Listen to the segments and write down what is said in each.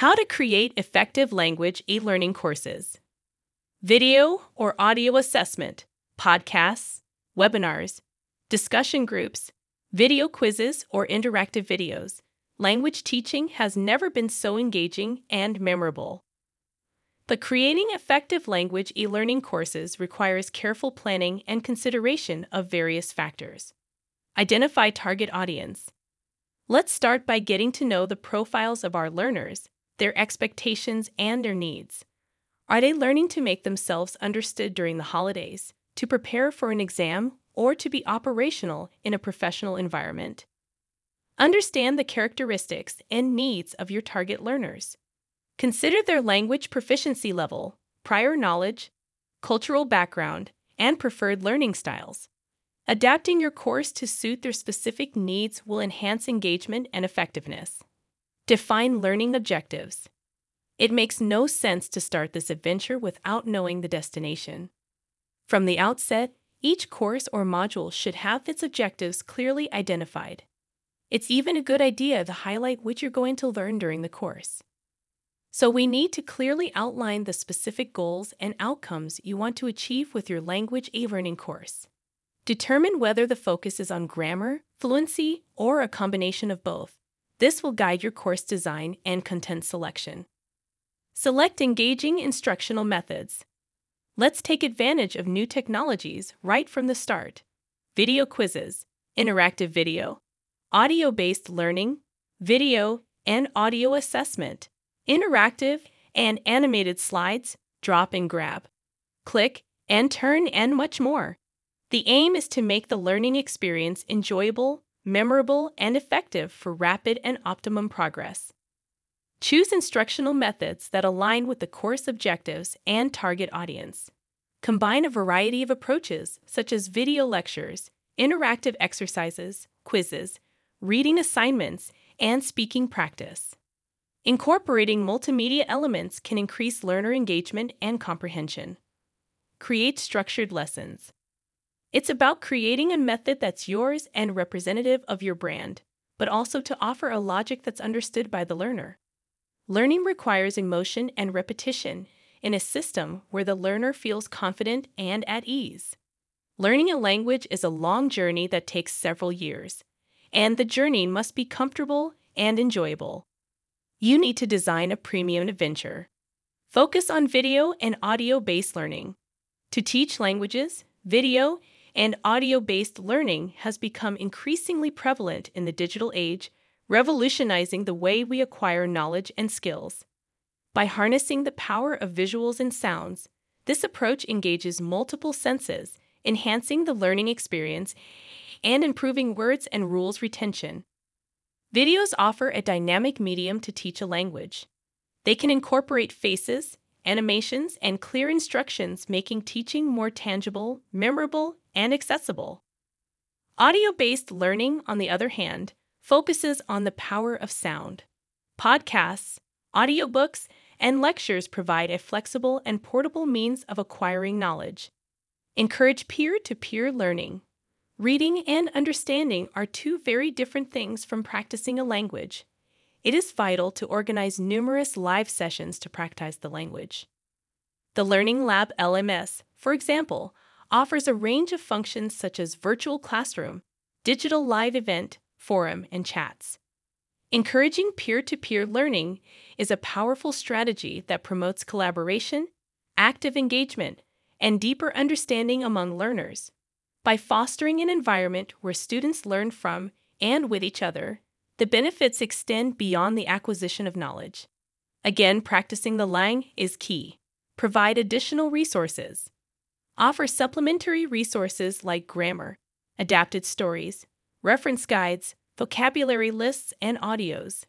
How to create effective language e learning courses. Video or audio assessment, podcasts, webinars, discussion groups, video quizzes, or interactive videos. Language teaching has never been so engaging and memorable. But creating effective language e learning courses requires careful planning and consideration of various factors. Identify target audience. Let's start by getting to know the profiles of our learners, their expectations, and their needs. Are they learning to make themselves understood during the holidays, to prepare for an exam, or to be operational in a professional environment? Understand the characteristics and needs of your target learners. Consider their language proficiency level, prior knowledge, cultural background, and preferred learning styles. Adapting your course to suit their specific needs will enhance engagement and effectiveness. Define learning objectives. It makes no sense to start this adventure without knowing the destination. From the outset, each course or module should have its objectives clearly identified. It's even a good idea to highlight what you're going to learn during the course. So, we need to clearly outline the specific goals and outcomes you want to achieve with your language e learning course. Determine whether the focus is on grammar, fluency, or a combination of both. This will guide your course design and content selection. Select engaging instructional methods. Let's take advantage of new technologies right from the start video quizzes, interactive video, audio based learning, video and audio assessment interactive and animated slides, drop and grab, click and turn, and much more. The aim is to make the learning experience enjoyable, memorable, and effective for rapid and optimum progress. Choose instructional methods that align with the course objectives and target audience. Combine a variety of approaches, such as video lectures, interactive exercises, quizzes, reading assignments, and speaking practice. Incorporating multimedia elements can increase learner engagement and comprehension. Create structured lessons. It's about creating a method that's yours and representative of your brand, but also to offer a logic that's understood by the learner. Learning requires emotion and repetition in a system where the learner feels confident and at ease. Learning a language is a long journey that takes several years, and the journey must be comfortable and enjoyable you need to design a premium adventure. Focus on video and audio based learning. To teach languages, video and audio based learning has become increasingly prevalent in the digital age, revolutionizing the way we acquire knowledge and skills. By harnessing the power of visuals and sounds, this approach engages multiple senses, enhancing the learning experience and improving words and rules retention. Videos offer a dynamic medium to teach a language. They can incorporate faces, animations, and clear instructions, making teaching more tangible, memorable, and accessible. Audio based learning, on the other hand, focuses on the power of sound. Podcasts, audiobooks, and lectures provide a flexible and portable means of acquiring knowledge. Encourage peer to peer learning. Reading and understanding are two very different things from practicing a language. It is vital to organize numerous live sessions to practice the language. The Learning Lab LMS, for example, offers a range of functions such as virtual classroom, digital live event, forum, and chats. Encouraging peer to peer learning is a powerful strategy that promotes collaboration, active engagement, and deeper understanding among learners. By fostering an environment where students learn from and with each other, the benefits extend beyond the acquisition of knowledge. Again, practicing the Lang is key. Provide additional resources. Offer supplementary resources like grammar, adapted stories, reference guides, vocabulary lists, and audios.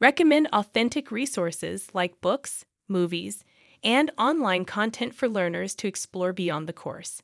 Recommend authentic resources like books, movies, and online content for learners to explore beyond the course.